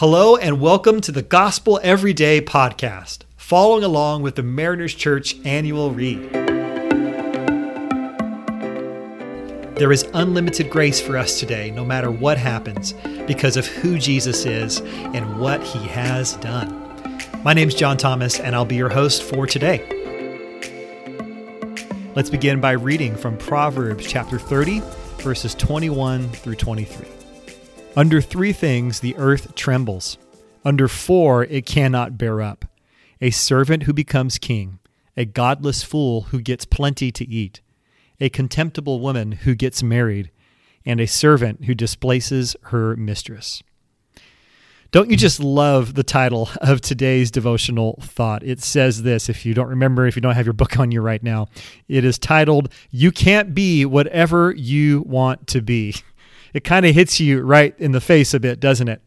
Hello, and welcome to the Gospel Everyday podcast, following along with the Mariners Church annual read. There is unlimited grace for us today, no matter what happens, because of who Jesus is and what he has done. My name is John Thomas, and I'll be your host for today. Let's begin by reading from Proverbs chapter 30, verses 21 through 23. Under three things the earth trembles. Under four it cannot bear up a servant who becomes king, a godless fool who gets plenty to eat, a contemptible woman who gets married, and a servant who displaces her mistress. Don't you just love the title of today's devotional thought? It says this, if you don't remember, if you don't have your book on you right now, it is titled, You Can't Be Whatever You Want to Be it kind of hits you right in the face a bit, doesn't it?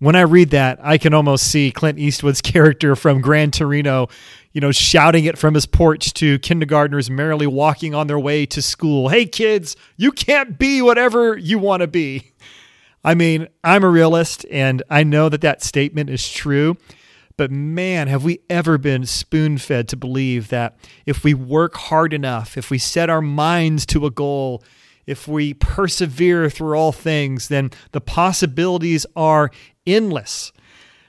When I read that, I can almost see Clint Eastwood's character from Gran Torino, you know, shouting it from his porch to kindergartners merrily walking on their way to school. Hey, kids, you can't be whatever you want to be. I mean, I'm a realist and I know that that statement is true. But man, have we ever been spoon fed to believe that if we work hard enough, if we set our minds to a goal, if we persevere through all things, then the possibilities are endless.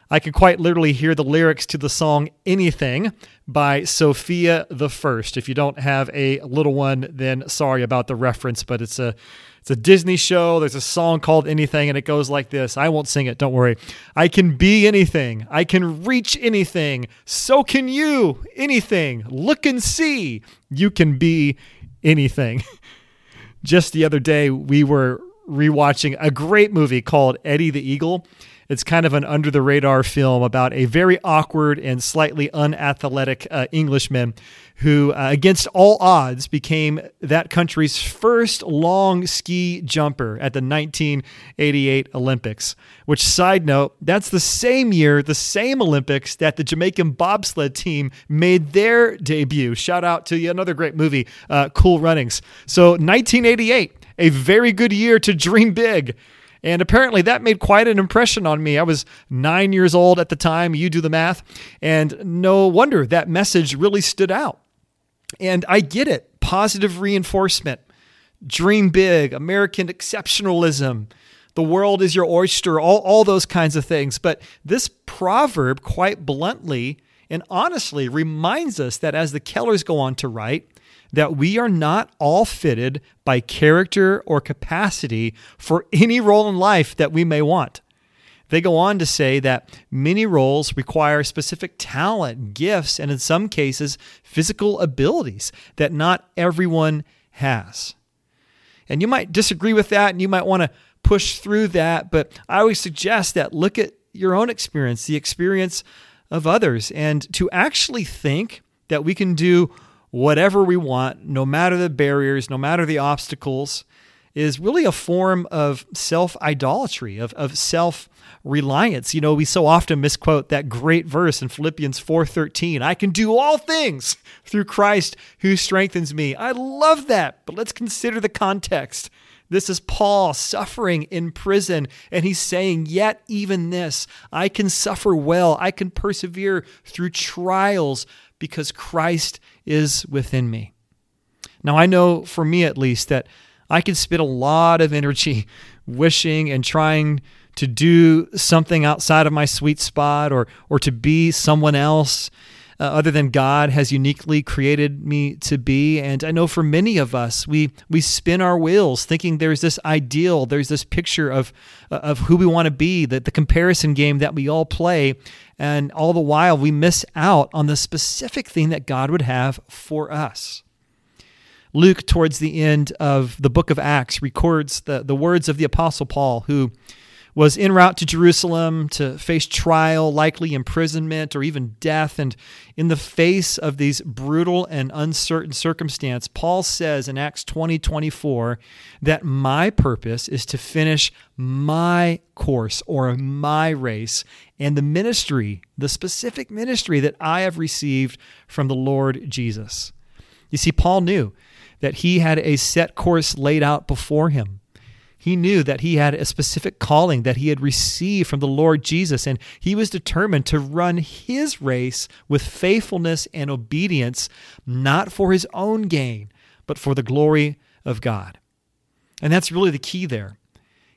I can quite literally hear the lyrics to the song Anything by Sofia the First. If you don't have a little one, then sorry about the reference, but it's a it's a Disney show. There's a song called Anything, and it goes like this. I won't sing it, don't worry. I can be anything. I can reach anything. So can you. Anything. Look and see. You can be anything. just the other day we were rewatching a great movie called Eddie the Eagle. It's kind of an under the radar film about a very awkward and slightly unathletic uh, Englishman who, uh, against all odds, became that country's first long ski jumper at the 1988 Olympics. Which, side note, that's the same year, the same Olympics that the Jamaican bobsled team made their debut. Shout out to you, another great movie, uh, Cool Runnings. So, 1988, a very good year to dream big. And apparently that made quite an impression on me. I was nine years old at the time. You do the math. And no wonder that message really stood out. And I get it positive reinforcement, dream big, American exceptionalism. The world is your oyster, all, all those kinds of things. But this proverb, quite bluntly and honestly, reminds us that as the Kellers go on to write, that we are not all fitted by character or capacity for any role in life that we may want. They go on to say that many roles require specific talent, gifts, and in some cases, physical abilities that not everyone has. And you might disagree with that and you might want to push through that, but I always suggest that look at your own experience, the experience of others, and to actually think that we can do whatever we want, no matter the barriers, no matter the obstacles, is really a form of self idolatry, of, of self reliance. You know, we so often misquote that great verse in Philippians 4:13, I can do all things through Christ who strengthens me. I love that, but let's consider the context. This is Paul suffering in prison, and he's saying, Yet even this, I can suffer well. I can persevere through trials because Christ is within me. Now, I know for me at least that I can spend a lot of energy wishing and trying to do something outside of my sweet spot or, or to be someone else uh, other than God has uniquely created me to be. And I know for many of us, we we spin our wheels thinking there's this ideal, there's this picture of uh, of who we want to be, that the comparison game that we all play, and all the while we miss out on the specific thing that God would have for us. Luke, towards the end of the book of Acts, records the, the words of the Apostle Paul, who was en route to Jerusalem to face trial, likely imprisonment, or even death. And in the face of these brutal and uncertain circumstance, Paul says in Acts 20 24 that my purpose is to finish my course or my race and the ministry, the specific ministry that I have received from the Lord Jesus. You see, Paul knew that he had a set course laid out before him. He knew that he had a specific calling that he had received from the Lord Jesus, and he was determined to run his race with faithfulness and obedience, not for his own gain, but for the glory of God. And that's really the key there.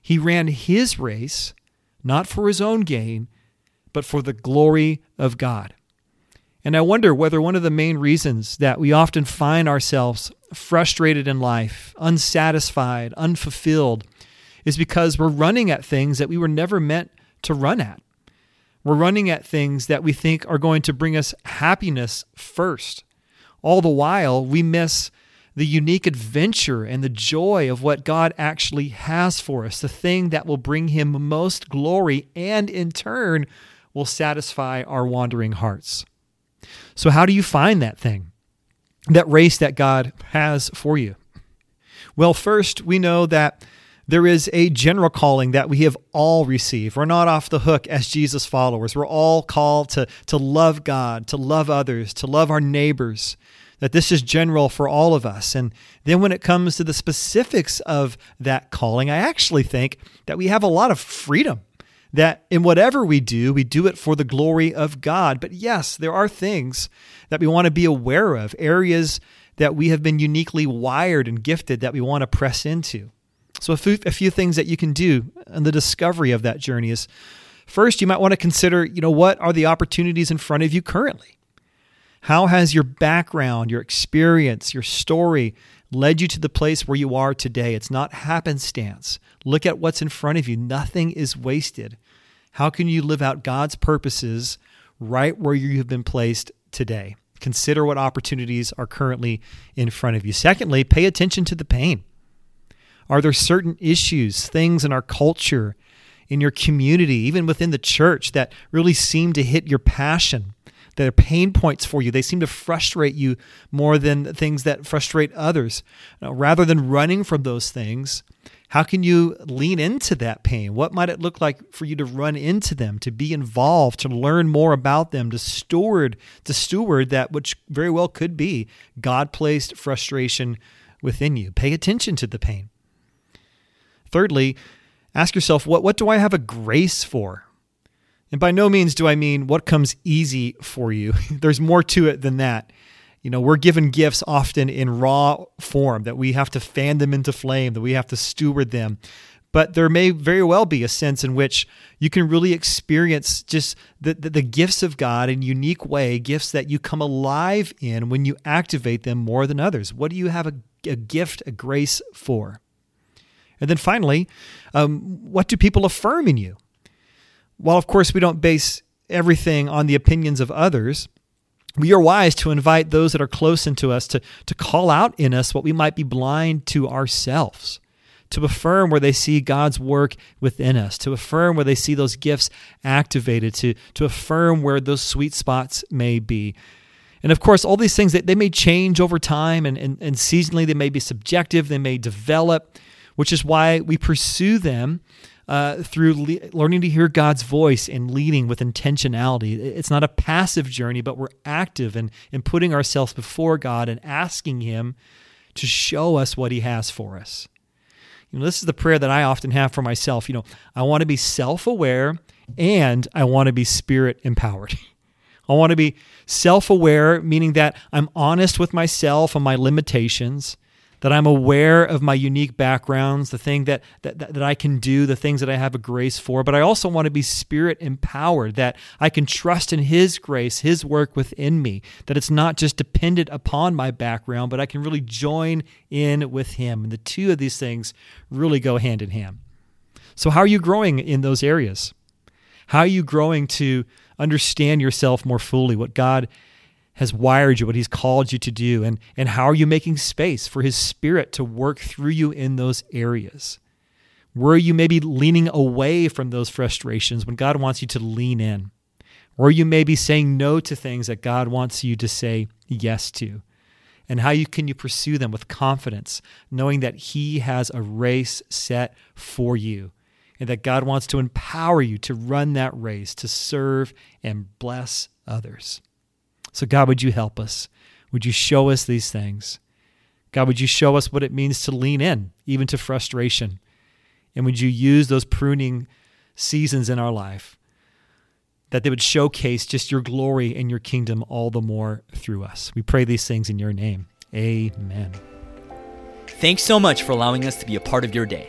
He ran his race, not for his own gain, but for the glory of God. And I wonder whether one of the main reasons that we often find ourselves frustrated in life, unsatisfied, unfulfilled, is because we're running at things that we were never meant to run at. We're running at things that we think are going to bring us happiness first. All the while, we miss the unique adventure and the joy of what God actually has for us, the thing that will bring Him most glory and in turn will satisfy our wandering hearts. So, how do you find that thing, that race that God has for you? Well, first, we know that there is a general calling that we have all received. We're not off the hook as Jesus followers. We're all called to, to love God, to love others, to love our neighbors. That this is general for all of us. And then when it comes to the specifics of that calling, I actually think that we have a lot of freedom that in whatever we do, we do it for the glory of God. But yes, there are things that we want to be aware of, areas that we have been uniquely wired and gifted that we want to press into. So, a few, a few things that you can do in the discovery of that journey is first, you might want to consider, you know, what are the opportunities in front of you currently? How has your background, your experience, your story led you to the place where you are today? It's not happenstance. Look at what's in front of you. Nothing is wasted. How can you live out God's purposes right where you have been placed today? Consider what opportunities are currently in front of you. Secondly, pay attention to the pain. Are there certain issues, things in our culture, in your community, even within the church that really seem to hit your passion? That are pain points for you. They seem to frustrate you more than things that frustrate others. Now, rather than running from those things, how can you lean into that pain? What might it look like for you to run into them, to be involved, to learn more about them, to steward, to steward that which very well could be God placed frustration within you? Pay attention to the pain. Thirdly, ask yourself, what, what do I have a grace for? And by no means do I mean what comes easy for you. There's more to it than that. You know, we're given gifts often in raw form that we have to fan them into flame, that we have to steward them. But there may very well be a sense in which you can really experience just the, the, the gifts of God in unique way, gifts that you come alive in when you activate them more than others. What do you have a, a gift, a grace for? And then finally, um, what do people affirm in you? While, of course, we don't base everything on the opinions of others, we are wise to invite those that are close unto us to, to call out in us what we might be blind to ourselves, to affirm where they see God's work within us, to affirm where they see those gifts activated, to, to affirm where those sweet spots may be. And of course, all these things they, they may change over time and, and, and seasonally, they may be subjective, they may develop, which is why we pursue them uh, through le- learning to hear God's voice and leading with intentionality. It's not a passive journey, but we're active in, in putting ourselves before God and asking Him to show us what He has for us. You know, this is the prayer that I often have for myself. You know, I want to be self aware and I want to be spirit empowered. I want to be self aware, meaning that I'm honest with myself and my limitations that I'm aware of my unique backgrounds, the thing that, that, that I can do, the things that I have a grace for, but I also want to be spirit empowered, that I can trust in His grace, His work within me, that it's not just dependent upon my background, but I can really join in with Him. And the two of these things really go hand in hand. So, how are you growing in those areas? How are you growing to understand yourself more fully, what God has wired you, what He's called you to do, and, and how are you making space for His Spirit to work through you in those areas? Were you maybe leaning away from those frustrations when God wants you to lean in? Or you may be saying no to things that God wants you to say yes to? And how you, can you pursue them with confidence, knowing that He has a race set for you? and that God wants to empower you to run that race, to serve and bless others. So, God, would you help us? Would you show us these things? God, would you show us what it means to lean in, even to frustration, And would you use those pruning seasons in our life that they would showcase just your glory and your kingdom all the more through us? We pray these things in your name. Amen. Thanks so much for allowing us to be a part of your day.